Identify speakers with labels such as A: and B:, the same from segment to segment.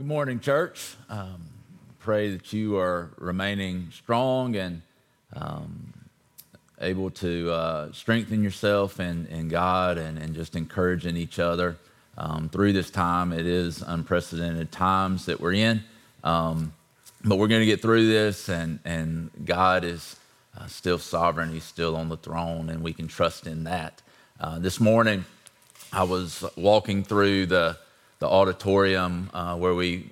A: Good morning, church. Um, pray that you are remaining strong and um, able to uh, strengthen yourself in, in God and, and just encouraging each other um, through this time. It is unprecedented times that we're in, um, but we're going to get through this, and, and God is uh, still sovereign. He's still on the throne, and we can trust in that. Uh, this morning, I was walking through the the auditorium uh, where we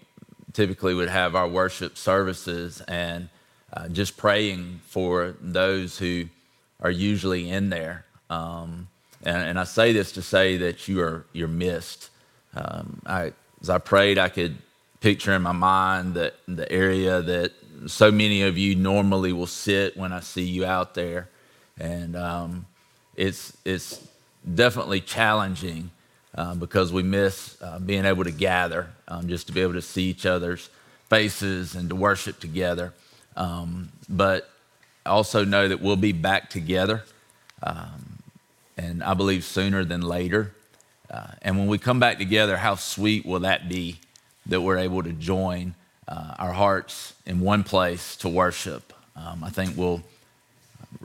A: typically would have our worship services and uh, just praying for those who are usually in there. Um, and, and, I say this to say that you are you're missed. Um, I, as I prayed, I could picture in my mind that the area that so many of you normally will sit when I see you out there, and um, it's it's definitely challenging uh, because we miss uh, being able to gather, um, just to be able to see each other's faces and to worship together. Um, but also know that we'll be back together, um, and I believe sooner than later. Uh, and when we come back together, how sweet will that be that we're able to join uh, our hearts in one place to worship? Um, I think we'll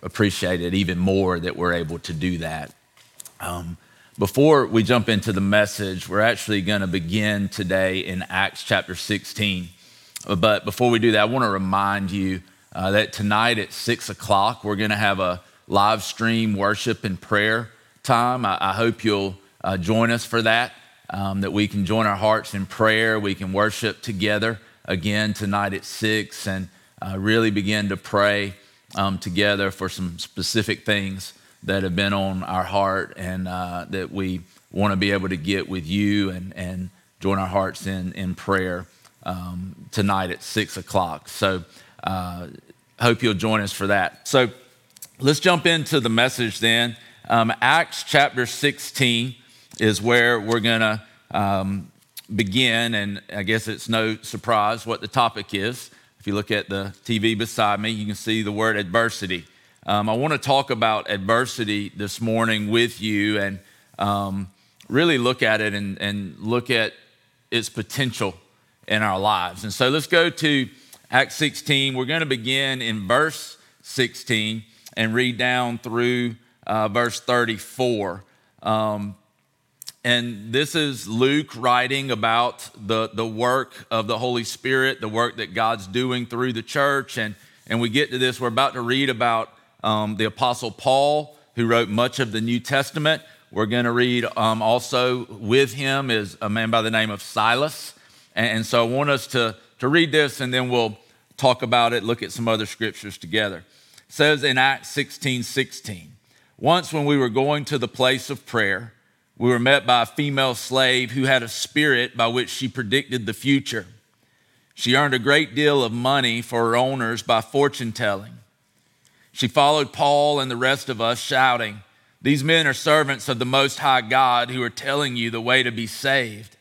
A: appreciate it even more that we're able to do that. Um, before we jump into the message, we're actually going to begin today in Acts chapter 16. But before we do that, I want to remind you uh, that tonight at 6 o'clock, we're going to have a live stream worship and prayer time. I, I hope you'll uh, join us for that, um, that we can join our hearts in prayer. We can worship together again tonight at 6 and uh, really begin to pray um, together for some specific things that have been on our heart and uh, that we want to be able to get with you and, and join our hearts in, in prayer um, tonight at six o'clock. So, uh, hope you'll join us for that. So, let's jump into the message then. Um, Acts chapter 16 is where we're going to um, begin, and I guess it's no surprise what the topic is. If you look at the TV beside me, you can see the word adversity. Um, I want to talk about adversity this morning with you and um, really look at it and, and look at its potential in our lives. And so let's go to Acts 16. We're going to begin in verse 16 and read down through uh, verse 34. Um, and this is Luke writing about the, the work of the Holy Spirit, the work that God's doing through the church. And, and we get to this, we're about to read about um, the Apostle Paul, who wrote much of the New Testament. We're going to read um, also with him is a man by the name of Silas. And, and so I want us to, to read this and then we'll talk about it, look at some other scriptures together. It says in Acts 16 16, once when we were going to the place of prayer, we were met by a female slave who had a spirit by which she predicted the future. She earned a great deal of money for her owners by fortune telling. She followed Paul and the rest of us, shouting, These men are servants of the Most High God who are telling you the way to be saved.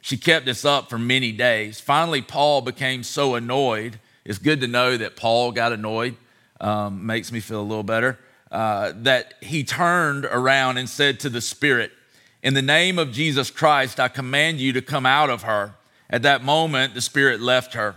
A: She kept this up for many days. Finally, Paul became so annoyed. It's good to know that Paul got annoyed, um, makes me feel a little better. Uh, that he turned around and said to the Spirit, In the name of Jesus Christ, I command you to come out of her. At that moment, the Spirit left her.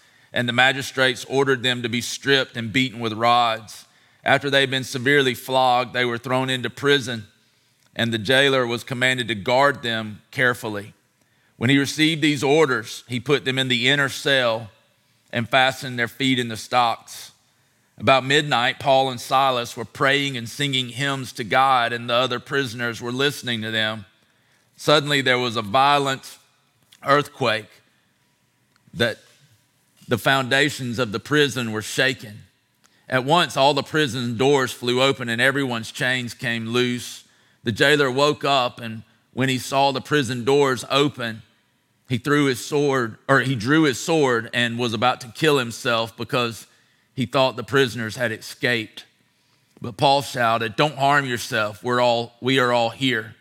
A: and the magistrates ordered them to be stripped and beaten with rods. After they had been severely flogged, they were thrown into prison, and the jailer was commanded to guard them carefully. When he received these orders, he put them in the inner cell and fastened their feet in the stocks. About midnight, Paul and Silas were praying and singing hymns to God, and the other prisoners were listening to them. Suddenly, there was a violent earthquake that the foundations of the prison were shaken. At once, all the prison doors flew open and everyone's chains came loose. The jailer woke up, and when he saw the prison doors open, he threw his sword, or he drew his sword and was about to kill himself because he thought the prisoners had escaped. But Paul shouted, Don't harm yourself. We're all, we are all here.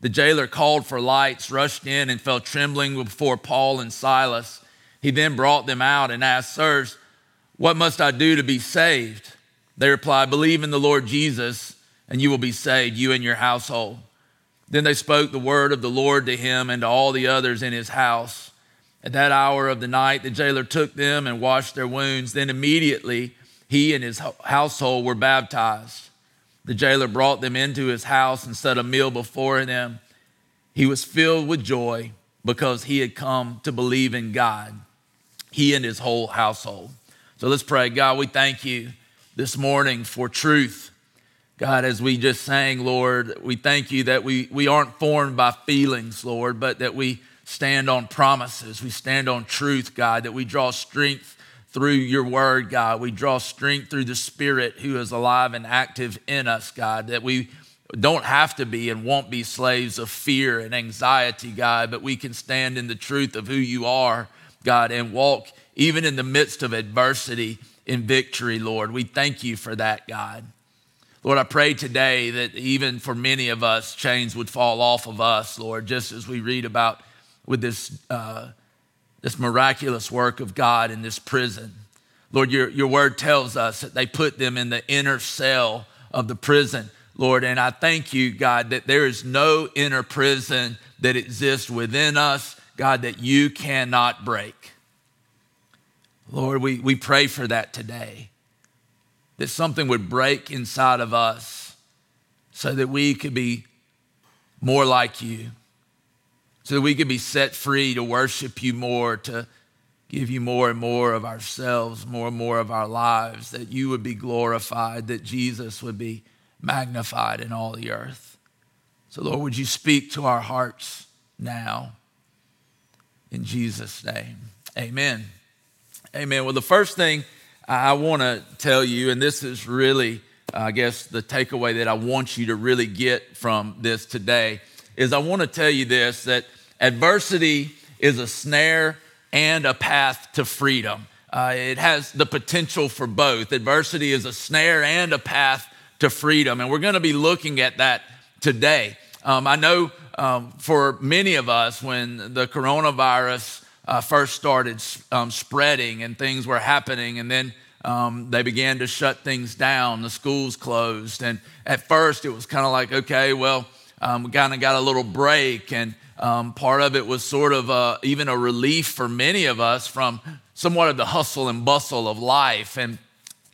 A: The jailer called for lights, rushed in, and fell trembling before Paul and Silas. He then brought them out and asked, Sirs, what must I do to be saved? They replied, Believe in the Lord Jesus, and you will be saved, you and your household. Then they spoke the word of the Lord to him and to all the others in his house. At that hour of the night, the jailer took them and washed their wounds. Then immediately he and his household were baptized. The jailer brought them into his house and set a meal before them. He was filled with joy because he had come to believe in God, he and his whole household. So let's pray. God, we thank you this morning for truth. God, as we just sang, Lord, we thank you that we, we aren't formed by feelings, Lord, but that we stand on promises. We stand on truth, God, that we draw strength through your word, God. We draw strength through the Spirit who is alive and active in us, God, that we don't have to be and won't be slaves of fear and anxiety, God, but we can stand in the truth of who you are, God, and walk even in the midst of adversity in victory, Lord. We thank you for that, God. Lord, I pray today that even for many of us, chains would fall off of us, Lord, just as we read about with this, uh, this miraculous work of God in this prison. Lord, your, your word tells us that they put them in the inner cell of the prison, Lord. And I thank you, God, that there is no inner prison that exists within us, God, that you cannot break. Lord, we, we pray for that today that something would break inside of us so that we could be more like you, so that we could be set free to worship you more, to give you more and more of ourselves, more and more of our lives, that you would be glorified, that Jesus would be magnified in all the earth. So, Lord, would you speak to our hearts now? In Jesus' name, amen. Amen. Well, the first thing I want to tell you, and this is really, I guess, the takeaway that I want you to really get from this today, is I want to tell you this that adversity is a snare and a path to freedom. Uh, it has the potential for both. Adversity is a snare and a path to freedom. And we're going to be looking at that today. Um, I know um, for many of us, when the coronavirus uh, first started um, spreading and things were happening, and then um, they began to shut things down. The schools closed, and at first it was kind of like, okay, well, um, we kind of got a little break, and um, part of it was sort of a, even a relief for many of us from somewhat of the hustle and bustle of life. And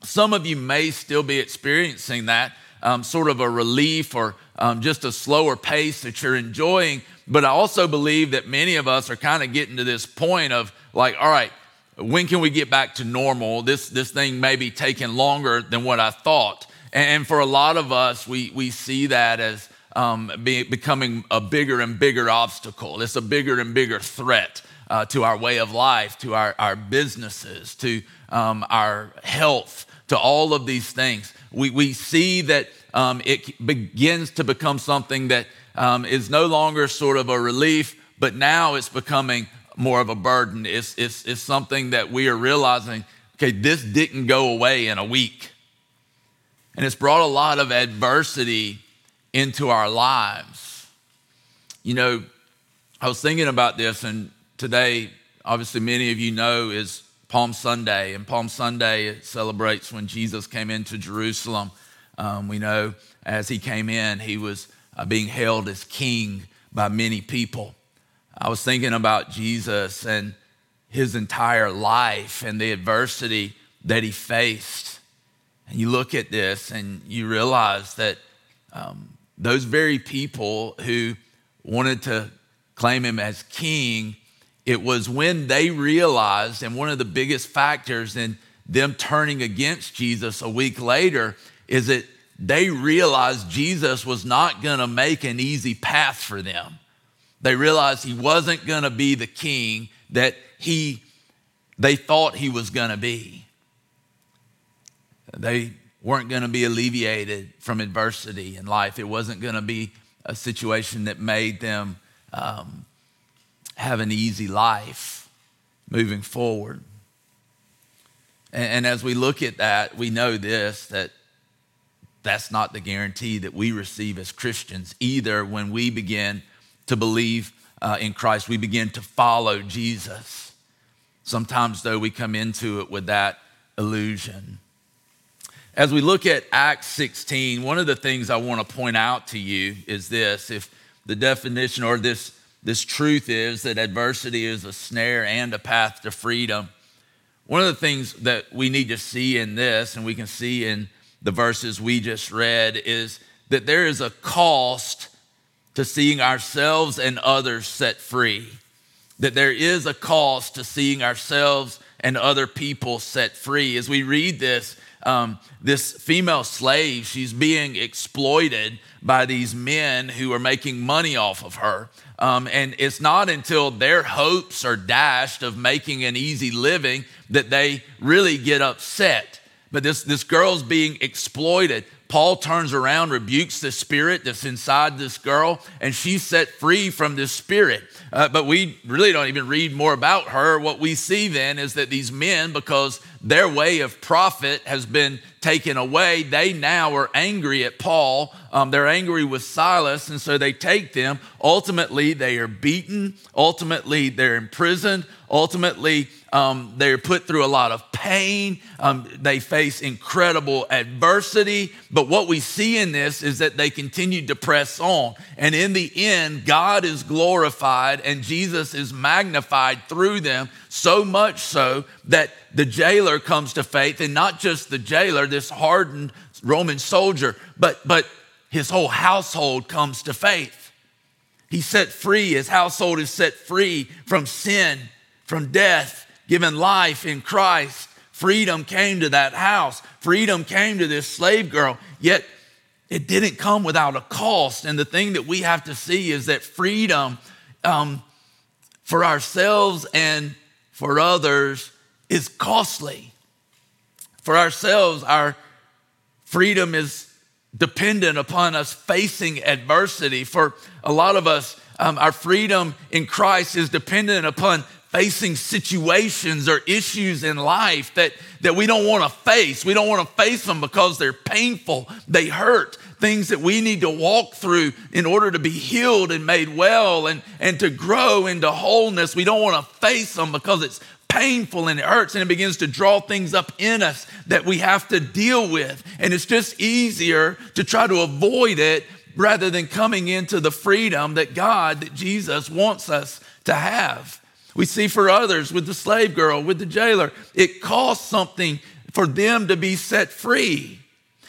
A: some of you may still be experiencing that, um, sort of a relief or um, just a slower pace that you're enjoying. But I also believe that many of us are kind of getting to this point of like, all right, when can we get back to normal? This, this thing may be taking longer than what I thought. And for a lot of us, we, we see that as um, be, becoming a bigger and bigger obstacle. It's a bigger and bigger threat uh, to our way of life, to our, our businesses, to um, our health, to all of these things. We, we see that um, it begins to become something that um, is no longer sort of a relief, but now it's becoming more of a burden. It's, it's, it's something that we are realizing, okay, this didn't go away in a week. And it's brought a lot of adversity into our lives. You know, I was thinking about this, and today, obviously, many of you know is Palm Sunday, and Palm Sunday celebrates when Jesus came into Jerusalem. Um, we know as he came in, he was uh, being hailed as king by many people. I was thinking about Jesus and his entire life and the adversity that he faced. And you look at this and you realize that um, those very people who wanted to claim him as king, it was when they realized, and one of the biggest factors in them turning against Jesus a week later is that they realized Jesus was not going to make an easy path for them. They realized he wasn't going to be the king that he they thought he was going to be. They weren't going to be alleviated from adversity in life. It wasn't going to be a situation that made them um, have an easy life moving forward. And, and as we look at that, we know this that that's not the guarantee that we receive as Christians either when we begin to believe uh, in Christ, we begin to follow Jesus. Sometimes, though, we come into it with that illusion. As we look at Acts 16, one of the things I want to point out to you is this if the definition or this, this truth is that adversity is a snare and a path to freedom, one of the things that we need to see in this, and we can see in the verses we just read, is that there is a cost to seeing ourselves and others set free. That there is a cost to seeing ourselves and other people set free. As we read this, um, this female slave, she's being exploited by these men who are making money off of her. Um, and it's not until their hopes are dashed of making an easy living that they really get upset. But this, this girl's being exploited. Paul turns around, rebukes the spirit that's inside this girl, and she's set free from this spirit. Uh, but we really don't even read more about her. What we see then is that these men, because their way of profit has been taken away, they now are angry at Paul. Um, they're angry with Silas, and so they take them. Ultimately, they are beaten. Ultimately, they're imprisoned. Ultimately, um, they're put through a lot of pain. Um, they face incredible adversity. But what we see in this is that they continue to press on. And in the end, God is glorified and Jesus is magnified through them, so much so that the jailer comes to faith. And not just the jailer, this hardened Roman soldier, but, but his whole household comes to faith. He's set free, his household is set free from sin, from death given life in Christ, freedom came to that house. Freedom came to this slave girl. Yet it didn't come without a cost. And the thing that we have to see is that freedom um, for ourselves and for others is costly. For ourselves, our freedom is dependent upon us facing adversity. For a lot of us, um, our freedom in Christ is dependent upon facing situations or issues in life that, that we don't want to face. We don't want to face them because they're painful, they hurt, things that we need to walk through in order to be healed and made well and, and to grow into wholeness. We don't want to face them because it's painful and it hurts and it begins to draw things up in us that we have to deal with. And it's just easier to try to avoid it rather than coming into the freedom that God, that Jesus wants us to have. We see for others with the slave girl, with the jailer, it cost something for them to be set free.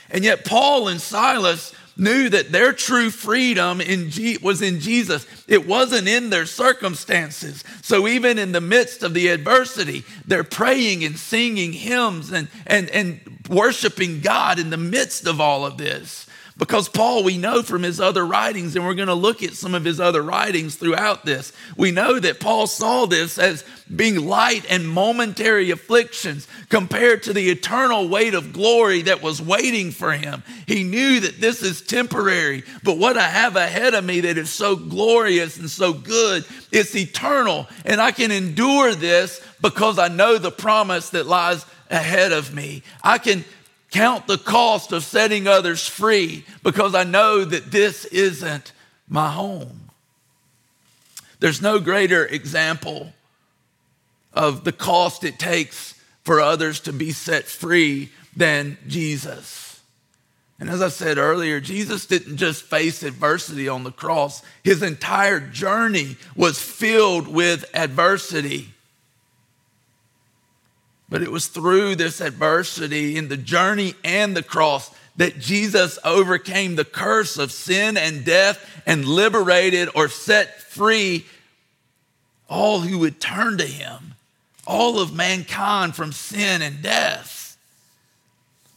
A: And yet, Paul and Silas knew that their true freedom in G- was in Jesus. It wasn't in their circumstances. So, even in the midst of the adversity, they're praying and singing hymns and, and, and worshiping God in the midst of all of this. Because Paul, we know from his other writings, and we're going to look at some of his other writings throughout this, we know that Paul saw this as being light and momentary afflictions compared to the eternal weight of glory that was waiting for him. He knew that this is temporary, but what I have ahead of me that is so glorious and so good, it's eternal. And I can endure this because I know the promise that lies ahead of me. I can count the cost of setting others free because I know that this isn't my home. There's no greater example of the cost it takes for others to be set free than Jesus. And as I said earlier, Jesus didn't just face adversity on the cross, his entire journey was filled with adversity. But it was through this adversity in the journey and the cross that Jesus overcame the curse of sin and death and liberated or set free all who would turn to him, all of mankind from sin and death.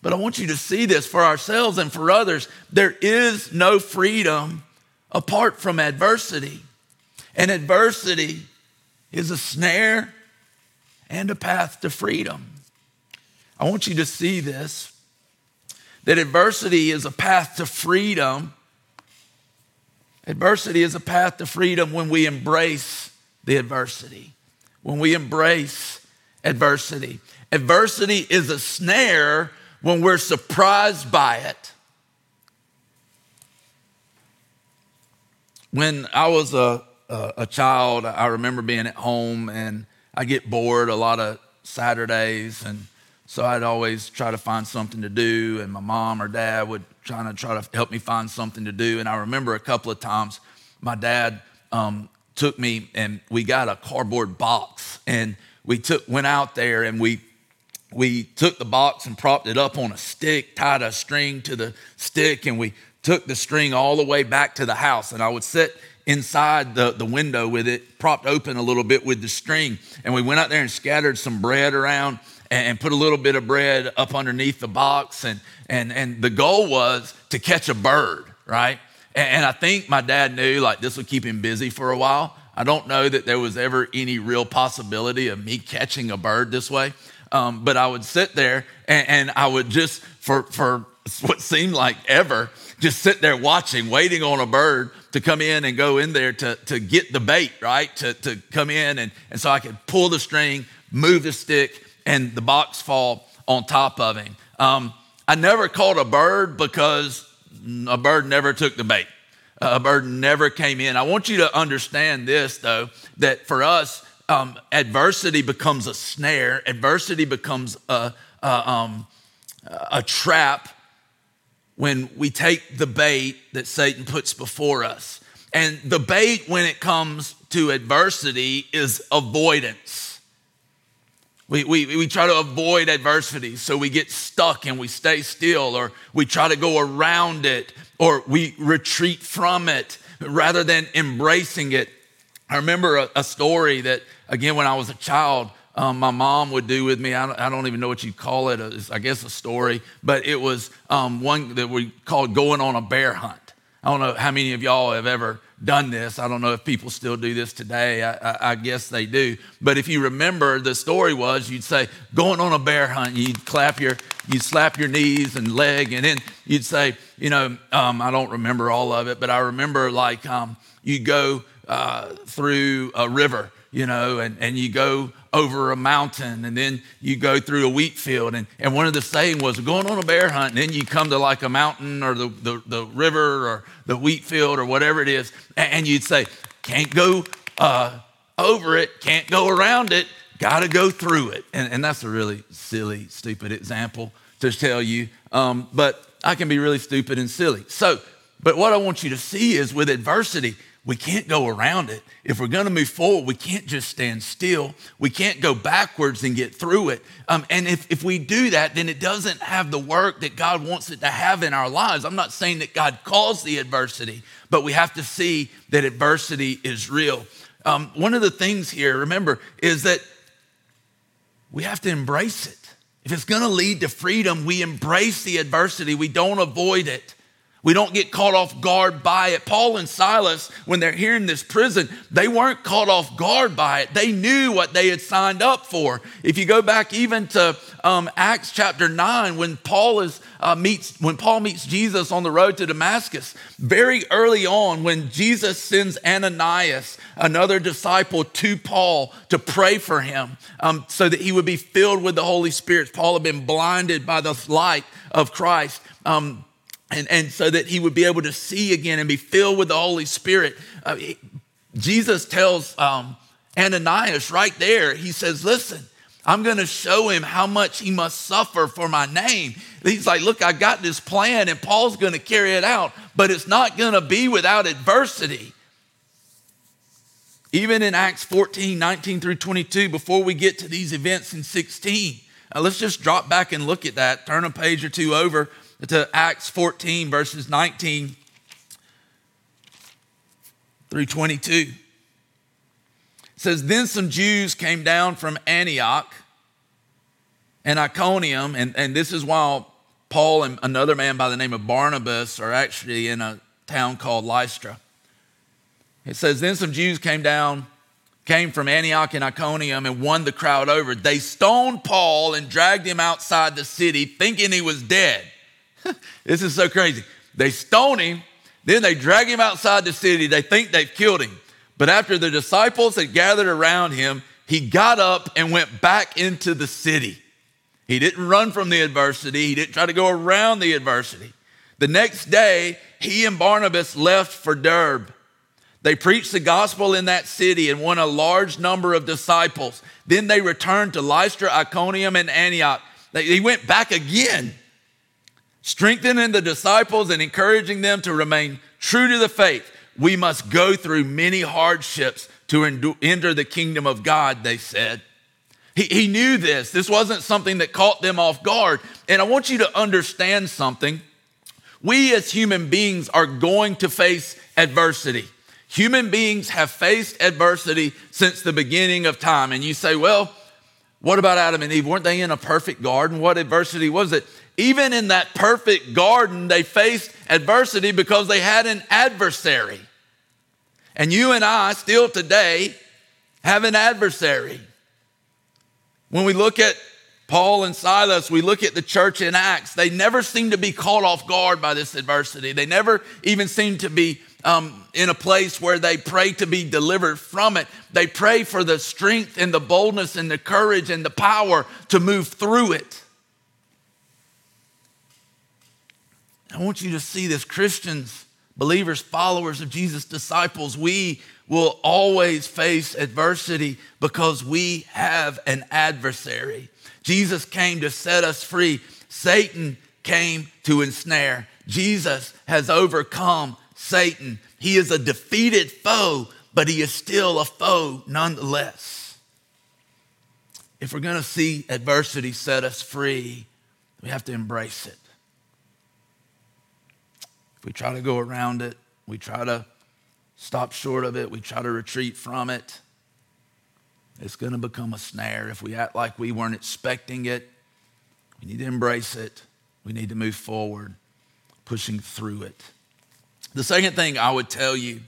A: But I want you to see this for ourselves and for others. There is no freedom apart from adversity. And adversity is a snare and a path to freedom. I want you to see this that adversity is a path to freedom. Adversity is a path to freedom when we embrace the adversity, when we embrace adversity. Adversity is a snare when we're surprised by it. When I was a, a, a child, I remember being at home and I get bored a lot of Saturdays, and so I'd always try to find something to do, and my mom or dad would try to try to help me find something to do. And I remember a couple of times my dad um, took me and we got a cardboard box, and we took went out there and we we took the box and propped it up on a stick, tied a string to the stick, and we took the string all the way back to the house. And I would sit inside the, the window with it propped open a little bit with the string. And we went out there and scattered some bread around and put a little bit of bread up underneath the box. And, and, and the goal was to catch a bird, right? And, and I think my dad knew like this would keep him busy for a while. I don't know that there was ever any real possibility of me catching a bird this way. Um, but I would sit there and, and I would just, for, for what seemed like ever, just sit there watching, waiting on a bird to come in and go in there to, to get the bait, right? To, to come in. And, and so I could pull the string, move the stick, and the box fall on top of him. Um, I never caught a bird because a bird never took the bait. A bird never came in. I want you to understand this, though, that for us, um, adversity becomes a snare, adversity becomes a, a, um, a trap when we take the bait that Satan puts before us. And the bait when it comes to adversity is avoidance. We, we, we try to avoid adversity, so we get stuck and we stay still, or we try to go around it, or we retreat from it rather than embracing it. I remember a, a story that again, when I was a child, um, my mom would do with me. I don't, I don't even know what you'd call it. Uh, I guess a story, but it was um, one that we called going on a bear hunt. I don't know how many of y'all have ever done this. I don't know if people still do this today. I, I, I, guess they do. But if you remember, the story was you'd say, going on a bear hunt, you'd clap your, you'd slap your knees and leg, and then you'd say, you know, um, I don't remember all of it, but I remember like um, you go uh, through a river you know, and, and you go over a mountain and then you go through a wheat field. And, and one of the saying was going on a bear hunt and then you come to like a mountain or the, the, the river or the wheat field or whatever it is. And you'd say, can't go uh, over it, can't go around it, got to go through it. And, and that's a really silly, stupid example to tell you. Um, but I can be really stupid and silly. So, but what I want you to see is with adversity, we can't go around it. If we're going to move forward, we can't just stand still. We can't go backwards and get through it. Um, and if, if we do that, then it doesn't have the work that God wants it to have in our lives. I'm not saying that God caused the adversity, but we have to see that adversity is real. Um, one of the things here, remember, is that we have to embrace it. If it's going to lead to freedom, we embrace the adversity, we don't avoid it. We don't get caught off guard by it. Paul and Silas, when they're here in this prison, they weren't caught off guard by it. They knew what they had signed up for. If you go back even to um, Acts chapter 9, when Paul is uh, meets when Paul meets Jesus on the road to Damascus, very early on, when Jesus sends Ananias, another disciple, to Paul to pray for him um, so that he would be filled with the Holy Spirit. Paul had been blinded by the light of Christ. Um, and, and so that he would be able to see again and be filled with the Holy Spirit. Uh, Jesus tells um, Ananias right there, he says, Listen, I'm going to show him how much he must suffer for my name. He's like, Look, I got this plan, and Paul's going to carry it out, but it's not going to be without adversity. Even in Acts 14, 19 through 22, before we get to these events in 16, now let's just drop back and look at that. Turn a page or two over to Acts 14, verses 19 through 22. It says, Then some Jews came down from Antioch and Iconium, and, and this is while Paul and another man by the name of Barnabas are actually in a town called Lystra. It says, Then some Jews came down, came from Antioch and Iconium and won the crowd over. They stoned Paul and dragged him outside the city, thinking he was dead. this is so crazy. They stone him, then they drag him outside the city. They think they've killed him. But after the disciples had gathered around him, he got up and went back into the city. He didn't run from the adversity, he didn't try to go around the adversity. The next day, he and Barnabas left for Derbe. They preached the gospel in that city and won a large number of disciples. Then they returned to Lystra, Iconium, and Antioch. They went back again, strengthening the disciples and encouraging them to remain true to the faith. We must go through many hardships to enter the kingdom of God, they said. He, he knew this. This wasn't something that caught them off guard. And I want you to understand something. We as human beings are going to face adversity. Human beings have faced adversity since the beginning of time. And you say, well, what about Adam and Eve? Weren't they in a perfect garden? What adversity was it? Even in that perfect garden, they faced adversity because they had an adversary. And you and I still today have an adversary. When we look at Paul and Silas, we look at the church in Acts, they never seem to be caught off guard by this adversity. They never even seem to be um, in a place where they pray to be delivered from it. They pray for the strength and the boldness and the courage and the power to move through it. I want you to see this, Christians, believers, followers of Jesus, disciples. We will always face adversity because we have an adversary. Jesus came to set us free, Satan came to ensnare. Jesus has overcome Satan. He is a defeated foe, but he is still a foe nonetheless. If we're going to see adversity set us free, we have to embrace it. We try to go around it, we try to stop short of it, we try to retreat from it, it's going to become a snare. If we act like we weren't expecting it, we need to embrace it. We need to move forward, pushing through it. The second thing I would tell you,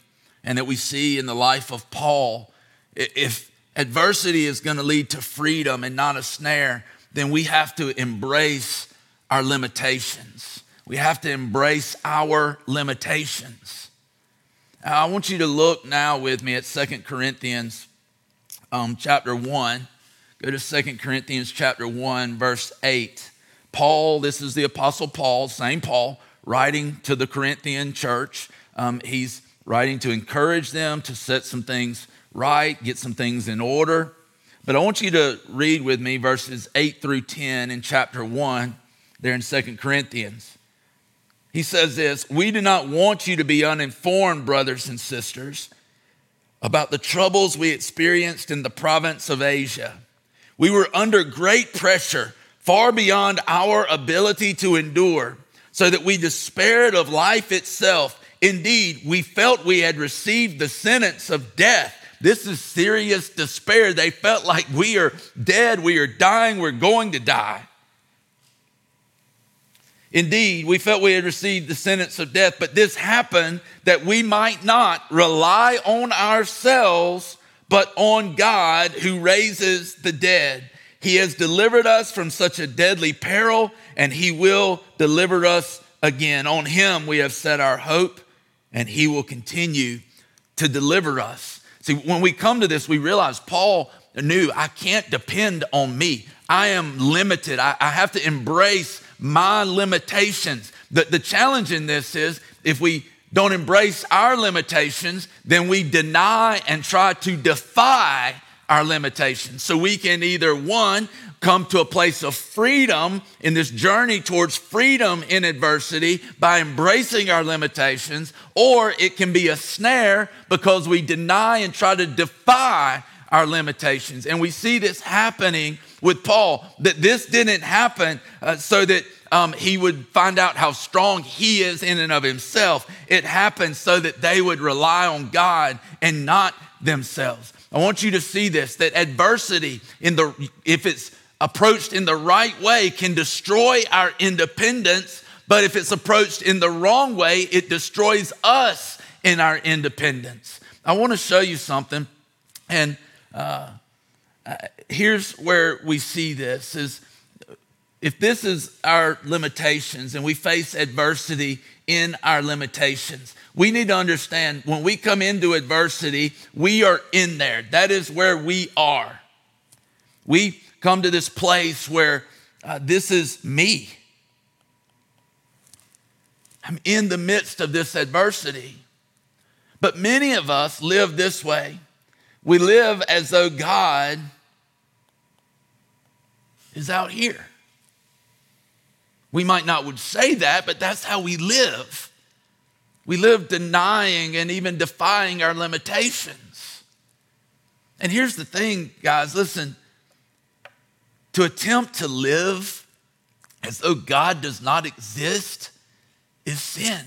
A: and that we see in the life of Paul, if adversity is going to lead to freedom and not a snare, then we have to embrace our limitations. We have to embrace our limitations. I want you to look now with me at Second Corinthians um, chapter 1. Go to Second Corinthians chapter 1, verse 8. Paul, this is the Apostle Paul, same Paul, writing to the Corinthian church. Um, he's writing to encourage them to set some things right, get some things in order. But I want you to read with me verses 8 through 10 in chapter 1 there in Second Corinthians. He says this We do not want you to be uninformed, brothers and sisters, about the troubles we experienced in the province of Asia. We were under great pressure, far beyond our ability to endure so that we despaired of life itself. Indeed, we felt we had received the sentence of death. This is serious despair. They felt like we are dead, we are dying, we're going to die. Indeed, we felt we had received the sentence of death, but this happened that we might not rely on ourselves, but on God who raises the dead. He has delivered us from such a deadly peril, and He will deliver us again. On Him we have set our hope, and He will continue to deliver us. See, when we come to this, we realize Paul knew I can't depend on me. I am limited. I, I have to embrace my limitations. The, the challenge in this is if we don't embrace our limitations, then we deny and try to defy our limitations. So we can either, one, come to a place of freedom in this journey towards freedom in adversity by embracing our limitations, or it can be a snare because we deny and try to defy our limitations. And we see this happening with Paul, that this didn't happen uh, so that um, he would find out how strong he is in and of himself. It happened so that they would rely on God and not themselves. I want you to see this that adversity in the if it's approached in the right way can destroy our independence, but if it's approached in the wrong way, it destroys us in our independence. I want to show you something, and uh, here's where we see this: is if this is our limitations and we face adversity in our limitations, we need to understand when we come into adversity, we are in there. That is where we are. We come to this place where uh, this is me. I'm in the midst of this adversity. But many of us live this way. We live as though God is out here. We might not would say that, but that's how we live. We live denying and even defying our limitations. And here's the thing, guys, listen. To attempt to live as though God does not exist is sin.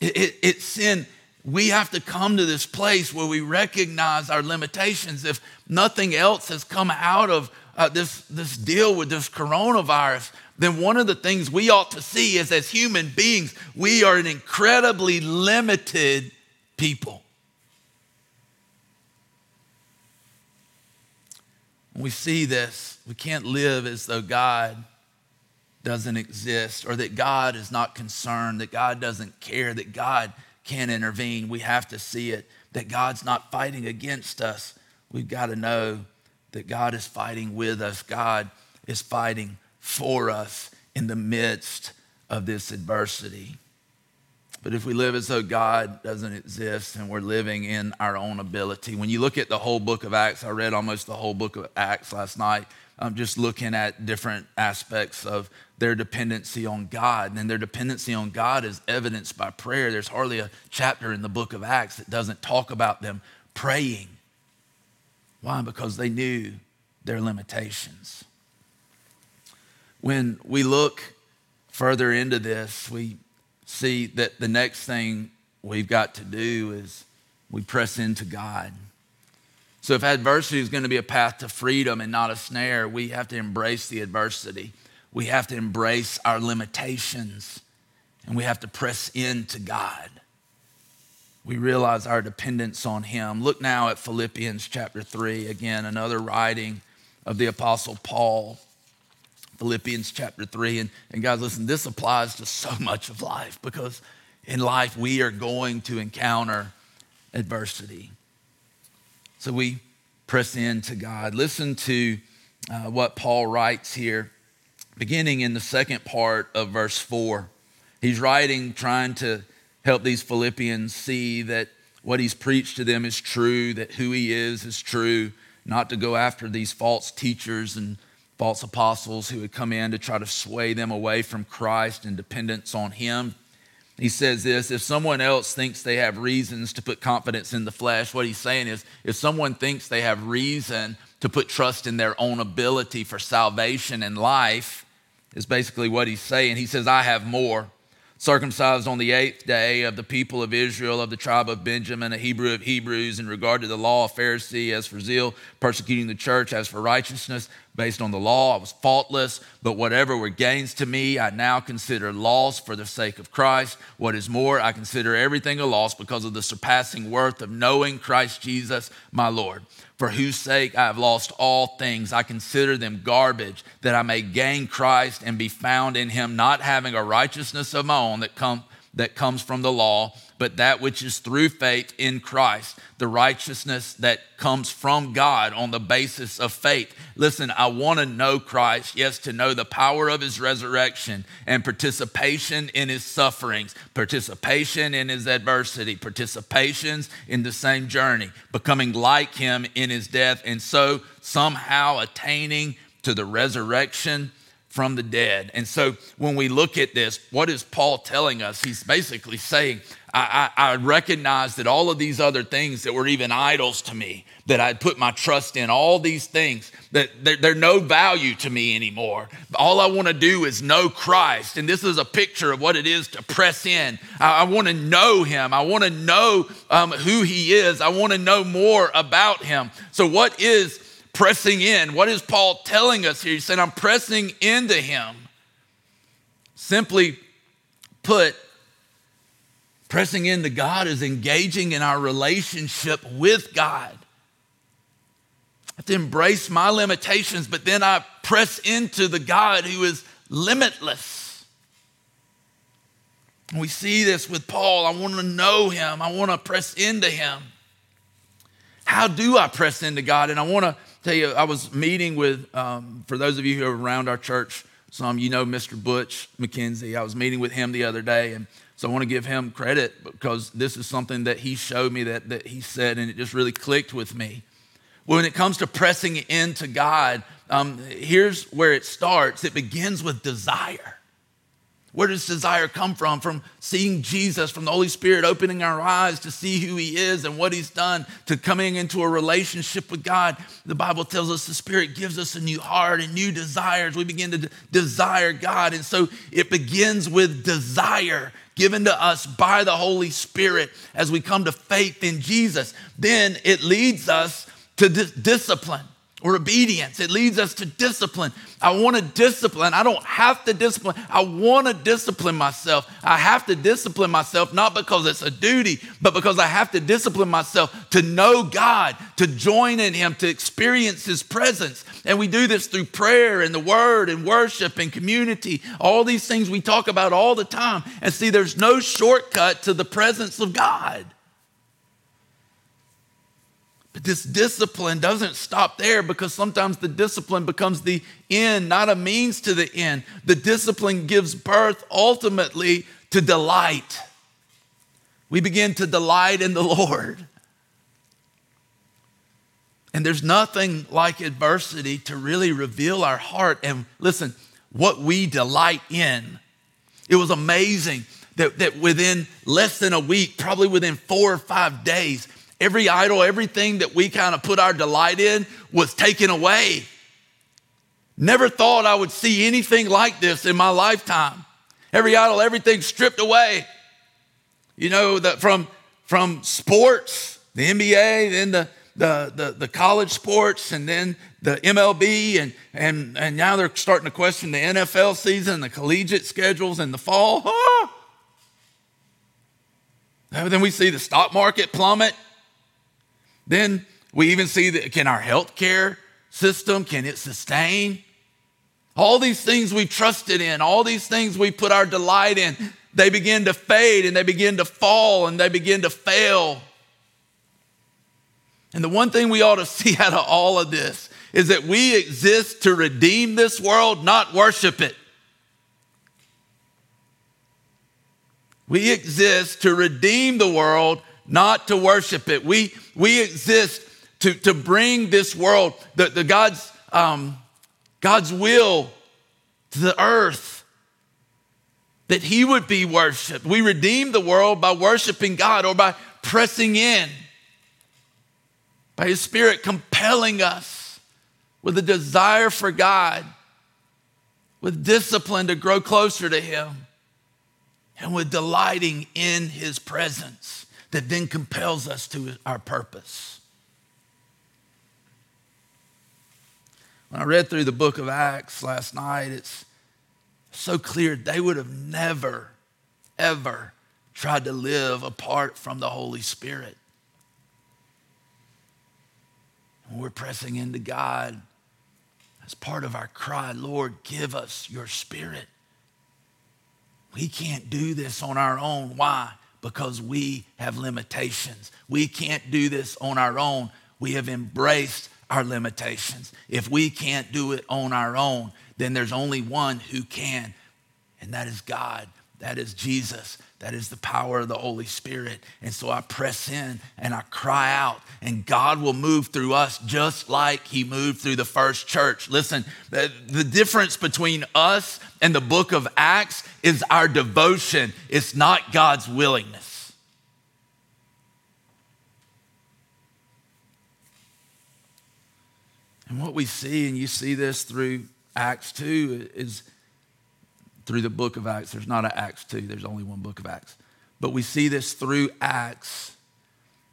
A: It, it, it's sin. We have to come to this place where we recognize our limitations. If nothing else has come out of uh, this, this deal with this coronavirus, then one of the things we ought to see is as human beings, we are an incredibly limited people. When we see this, we can't live as though God doesn't exist or that God is not concerned, that God doesn't care, that God can't intervene. We have to see it, that God's not fighting against us. We've got to know that God is fighting with us, God is fighting for us in the midst of this adversity. But if we live as though God doesn't exist and we're living in our own ability, when you look at the whole book of Acts, I read almost the whole book of Acts last night, I'm just looking at different aspects of their dependency on God. And their dependency on God is evidenced by prayer. There's hardly a chapter in the book of Acts that doesn't talk about them praying. Why? Because they knew their limitations. When we look further into this, we see that the next thing we've got to do is we press into God. So, if adversity is going to be a path to freedom and not a snare, we have to embrace the adversity. We have to embrace our limitations and we have to press into God. We realize our dependence on Him. Look now at Philippians chapter 3, again, another writing of the Apostle Paul. Philippians chapter 3. And, and guys, listen, this applies to so much of life because in life we are going to encounter adversity. So we press in to God. Listen to uh, what Paul writes here, beginning in the second part of verse 4. He's writing, trying to help these Philippians see that what he's preached to them is true, that who he is is true, not to go after these false teachers and false apostles who would come in to try to sway them away from Christ and dependence on him. He says this if someone else thinks they have reasons to put confidence in the flesh, what he's saying is if someone thinks they have reason to put trust in their own ability for salvation and life, is basically what he's saying. He says, I have more circumcised on the eighth day of the people of Israel, of the tribe of Benjamin, a Hebrew of Hebrews, in regard to the law, a Pharisee, as for zeal, persecuting the church, as for righteousness, based on the law. I was faultless, but whatever were gains to me, I now consider loss for the sake of Christ. What is more, I consider everything a loss because of the surpassing worth of knowing Christ Jesus, my Lord for whose sake I have lost all things. I consider them garbage, that I may gain Christ and be found in him, not having a righteousness of my own that, come, that comes from the law but that which is through faith in Christ, the righteousness that comes from God on the basis of faith. Listen, I want to know Christ, yes, to know the power of his resurrection and participation in his sufferings, participation in his adversity, participations in the same journey, becoming like him in his death, and so somehow attaining to the resurrection from the dead. And so when we look at this, what is Paul telling us? He's basically saying, I, I, I recognize that all of these other things that were even idols to me, that I'd put my trust in, all these things, that they're, they're no value to me anymore. All I want to do is know Christ. And this is a picture of what it is to press in. I, I want to know Him. I want to know um, who He is. I want to know more about Him. So, what is pressing in? What is Paul telling us here? He said, I'm pressing into Him. Simply put, Pressing into God is engaging in our relationship with God. I have to embrace my limitations, but then I press into the God who is limitless. And we see this with Paul. I want to know him, I want to press into him. How do I press into God? And I want to tell you, I was meeting with, um, for those of you who are around our church, some you know Mr. Butch McKenzie. I was meeting with him the other day, and so I want to give him credit because this is something that he showed me that, that he said, and it just really clicked with me. When it comes to pressing into God, um, here's where it starts it begins with desire. Where does desire come from? From seeing Jesus, from the Holy Spirit opening our eyes to see who He is and what He's done, to coming into a relationship with God. The Bible tells us the Spirit gives us a new heart and new desires. We begin to desire God. And so it begins with desire given to us by the Holy Spirit as we come to faith in Jesus. Then it leads us to discipline or obedience. It leads us to discipline. I want to discipline. I don't have to discipline. I want to discipline myself. I have to discipline myself not because it's a duty, but because I have to discipline myself to know God, to join in Him, to experience His presence. And we do this through prayer and the Word and worship and community, all these things we talk about all the time. And see, there's no shortcut to the presence of God. But this discipline doesn't stop there because sometimes the discipline becomes the end, not a means to the end. The discipline gives birth ultimately to delight. We begin to delight in the Lord. And there's nothing like adversity to really reveal our heart and listen, what we delight in. It was amazing that, that within less than a week, probably within four or five days, Every idol, everything that we kind of put our delight in was taken away. Never thought I would see anything like this in my lifetime. Every idol, everything stripped away. You know, that from, from sports, the NBA, then the, the, the, the, college sports, and then the MLB, and, and, and now they're starting to question the NFL season, the collegiate schedules in the fall. Ah! Then we see the stock market plummet. Then we even see that can our healthcare system can it sustain? All these things we trusted in, all these things we put our delight in, they begin to fade and they begin to fall and they begin to fail. And the one thing we ought to see out of all of this is that we exist to redeem this world, not worship it. We exist to redeem the world, not to worship it. We, we exist to, to bring this world, the, the God's, um, God's will to the earth, that He would be worshiped. We redeem the world by worshiping God or by pressing in, by His Spirit compelling us with a desire for God, with discipline to grow closer to Him, and with delighting in His presence that then compels us to our purpose. When I read through the book of Acts last night, it's so clear they would have never, ever tried to live apart from the Holy Spirit. We're pressing into God as part of our cry, Lord, give us your spirit. We can't do this on our own. Why? Because we have limitations. We can't do this on our own. We have embraced our limitations. If we can't do it on our own, then there's only one who can, and that is God. That is Jesus. That is the power of the Holy Spirit. And so I press in and I cry out, and God will move through us just like He moved through the first church. Listen, the, the difference between us and the book of Acts is our devotion, it's not God's willingness. And what we see, and you see this through Acts 2, is through the book of Acts. There's not an Acts 2, there's only one book of Acts. But we see this through Acts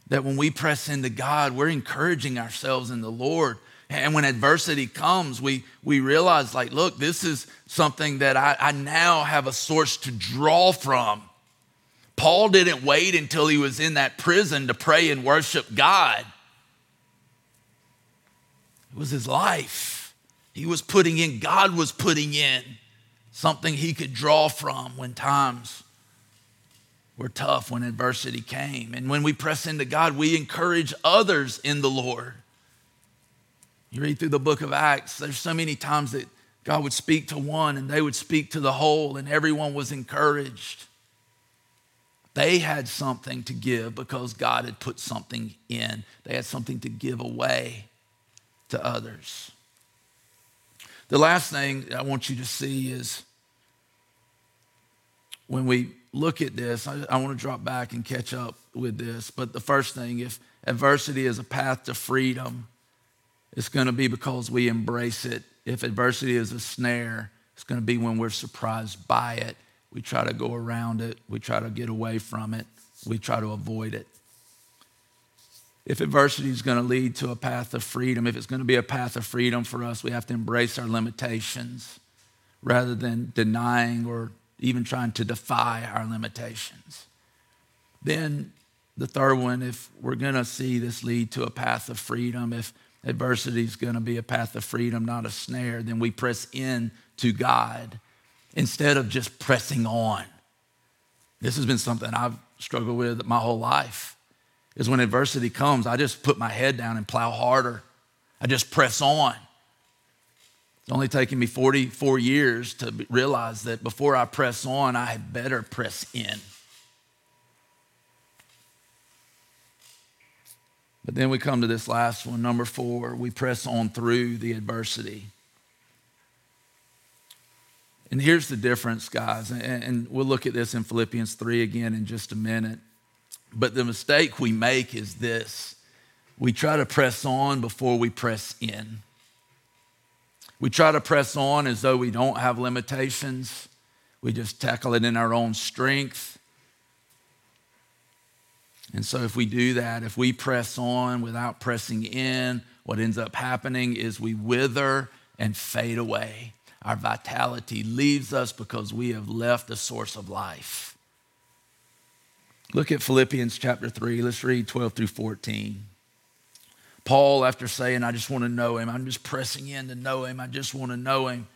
A: that when we press into God, we're encouraging ourselves in the Lord. And when adversity comes, we, we realize, like, look, this is something that I, I now have a source to draw from. Paul didn't wait until he was in that prison to pray and worship God. It was his life. He was putting in, God was putting in something he could draw from when times were tough, when adversity came. And when we press into God, we encourage others in the Lord. You read through the book of Acts, there's so many times that God would speak to one and they would speak to the whole, and everyone was encouraged. They had something to give because God had put something in, they had something to give away to others. The last thing I want you to see is when we look at this, I, I want to drop back and catch up with this. But the first thing, if adversity is a path to freedom, it's going to be because we embrace it. If adversity is a snare, it's going to be when we're surprised by it. We try to go around it, we try to get away from it, we try to avoid it. If adversity is going to lead to a path of freedom, if it's going to be a path of freedom for us, we have to embrace our limitations rather than denying or even trying to defy our limitations. Then, the third one, if we're going to see this lead to a path of freedom, if adversity is going to be a path of freedom, not a snare, then we press in to God instead of just pressing on. This has been something I've struggled with my whole life. Is when adversity comes, I just put my head down and plow harder. I just press on. It's only taken me 44 years to realize that before I press on, I had better press in. But then we come to this last one, number four, we press on through the adversity. And here's the difference, guys, and we'll look at this in Philippians 3 again in just a minute. But the mistake we make is this we try to press on before we press in. We try to press on as though we don't have limitations. We just tackle it in our own strength. And so, if we do that, if we press on without pressing in, what ends up happening is we wither and fade away. Our vitality leaves us because we have left the source of life. Look at Philippians chapter 3. Let's read 12 through 14. Paul, after saying, I just want to know him, I'm just pressing in to know him, I just want to know him.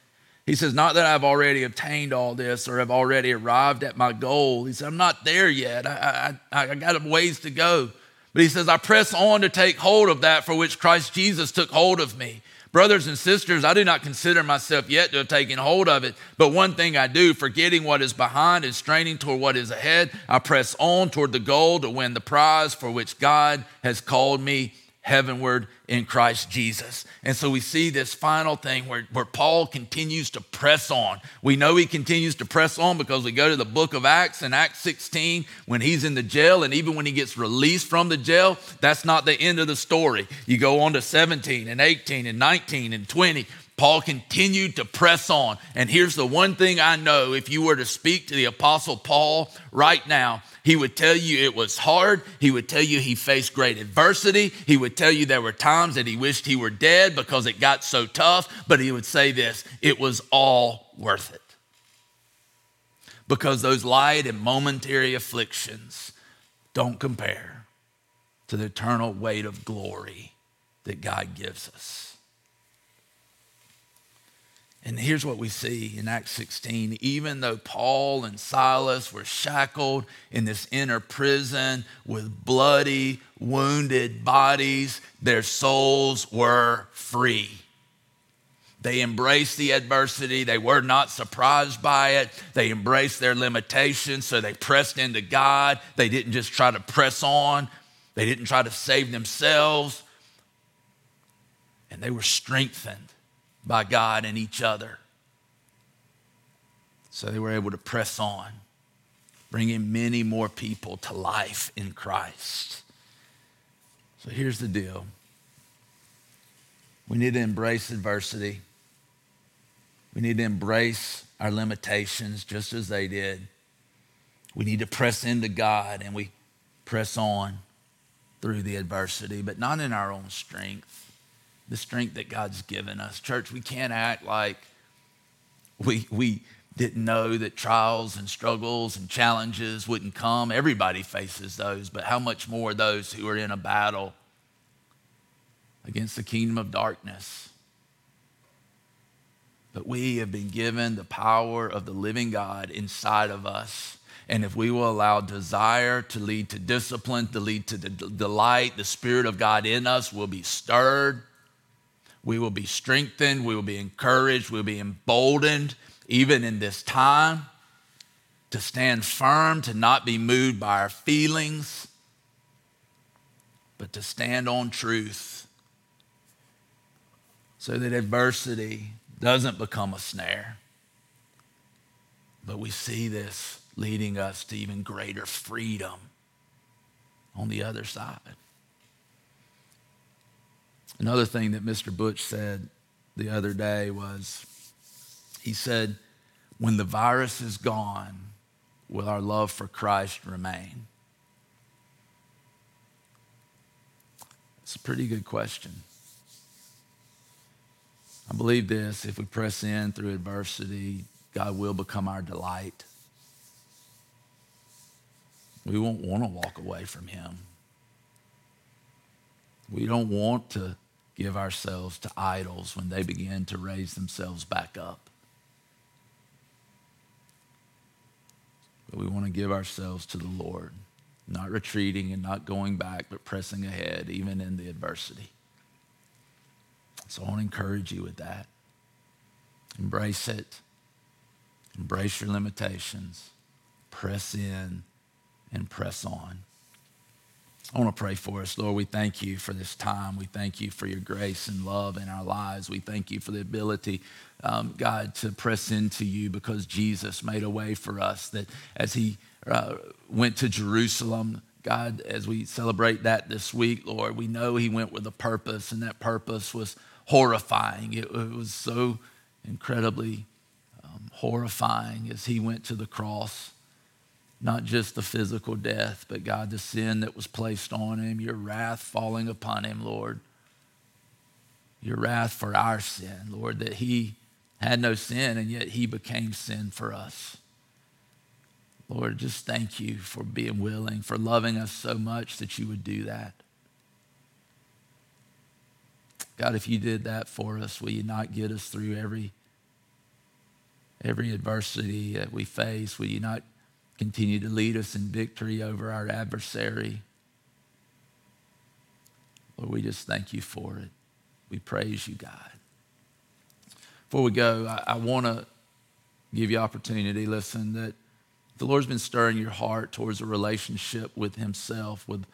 A: He says, Not that I've already obtained all this or have already arrived at my goal. He said, I'm not there yet. I, I, I got a ways to go. But he says, I press on to take hold of that for which Christ Jesus took hold of me. Brothers and sisters, I do not consider myself yet to have taken hold of it. But one thing I do, forgetting what is behind and straining toward what is ahead, I press on toward the goal to win the prize for which God has called me heavenward in Christ Jesus. And so we see this final thing where, where Paul continues to press on. We know he continues to press on because we go to the book of Acts in Acts 16 when he's in the jail, and even when he gets released from the jail, that's not the end of the story. You go on to 17 and 18 and 19 and 20. Paul continued to press on. And here's the one thing I know if you were to speak to the Apostle Paul right now, he would tell you it was hard. He would tell you he faced great adversity. He would tell you there were times that he wished he were dead because it got so tough. But he would say this it was all worth it. Because those light and momentary afflictions don't compare to the eternal weight of glory that God gives us. And here's what we see in Acts 16. Even though Paul and Silas were shackled in this inner prison with bloody, wounded bodies, their souls were free. They embraced the adversity. They were not surprised by it. They embraced their limitations, so they pressed into God. They didn't just try to press on, they didn't try to save themselves. And they were strengthened by God and each other. So they were able to press on, bringing many more people to life in Christ. So here's the deal we need to embrace adversity, we need to embrace our limitations just as they did. We need to press into God and we press on through the adversity, but not in our own strength the strength that God's given us. Church, we can't act like we, we didn't know that trials and struggles and challenges wouldn't come. Everybody faces those, but how much more those who are in a battle against the kingdom of darkness. But we have been given the power of the living God inside of us. And if we will allow desire to lead to discipline, to lead to the delight, the Spirit of God in us will be stirred. We will be strengthened. We will be encouraged. We'll be emboldened, even in this time, to stand firm, to not be moved by our feelings, but to stand on truth so that adversity doesn't become a snare. But we see this leading us to even greater freedom on the other side. Another thing that Mr. Butch said the other day was he said, When the virus is gone, will our love for Christ remain? It's a pretty good question. I believe this if we press in through adversity, God will become our delight. We won't want to walk away from Him. We don't want to give ourselves to idols when they begin to raise themselves back up. But we want to give ourselves to the Lord, not retreating and not going back, but pressing ahead, even in the adversity. So I want to encourage you with that. Embrace it. Embrace your limitations. Press in and press on. I want to pray for us. Lord, we thank you for this time. We thank you for your grace and love in our lives. We thank you for the ability, um, God, to press into you because Jesus made a way for us that as he uh, went to Jerusalem, God, as we celebrate that this week, Lord, we know he went with a purpose, and that purpose was horrifying. It, it was so incredibly um, horrifying as he went to the cross. Not just the physical death, but God, the sin that was placed on him, your wrath falling upon him, Lord. Your wrath for our sin, Lord, that he had no sin and yet he became sin for us. Lord, just thank you for being willing, for loving us so much that you would do that. God, if you did that for us, will you not get us through every, every adversity that we face? Will you not continue to lead us in victory over our adversary? Lord, we just thank you for it. We praise you, God. Before we go, I, I want to give you opportunity. Listen, that the Lord's been stirring your heart towards a relationship with Himself, with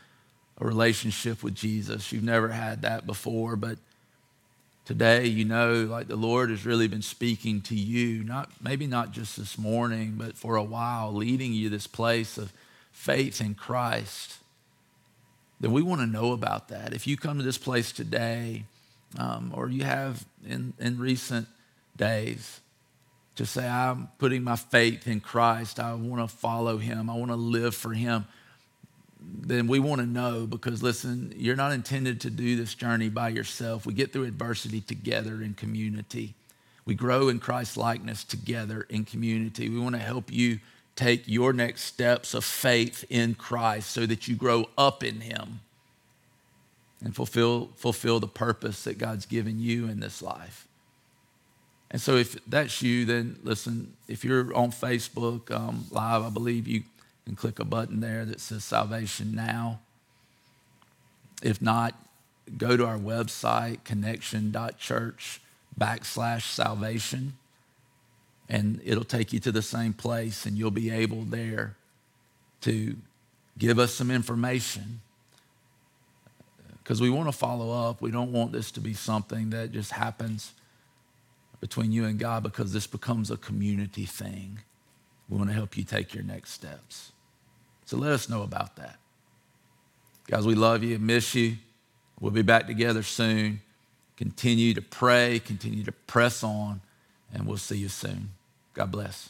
A: a relationship with Jesus. You've never had that before, but today you know like the lord has really been speaking to you not maybe not just this morning but for a while leading you this place of faith in christ. Then we want to know about that. If you come to this place today um, or you have in, in recent days to say i'm putting my faith in christ. I want to follow him. I want to live for him then we want to know because listen, you're not intended to do this journey by yourself. We get through adversity together in community. We grow in Christ's likeness together in community. We want to help you take your next steps of faith in Christ so that you grow up in Him and fulfill, fulfill the purpose that God's given you in this life. And so, if that's you, then listen, if you're on Facebook um, Live, I believe you and click a button there that says Salvation Now. If not, go to our website, connection.church backslash salvation, and it'll take you to the same place, and you'll be able there to give us some information. Because we want to follow up. We don't want this to be something that just happens between you and God because this becomes a community thing. We want to help you take your next steps. So let us know about that. Guys, we love you, miss you. We'll be back together soon. Continue to pray, continue to press on, and we'll see you soon. God bless.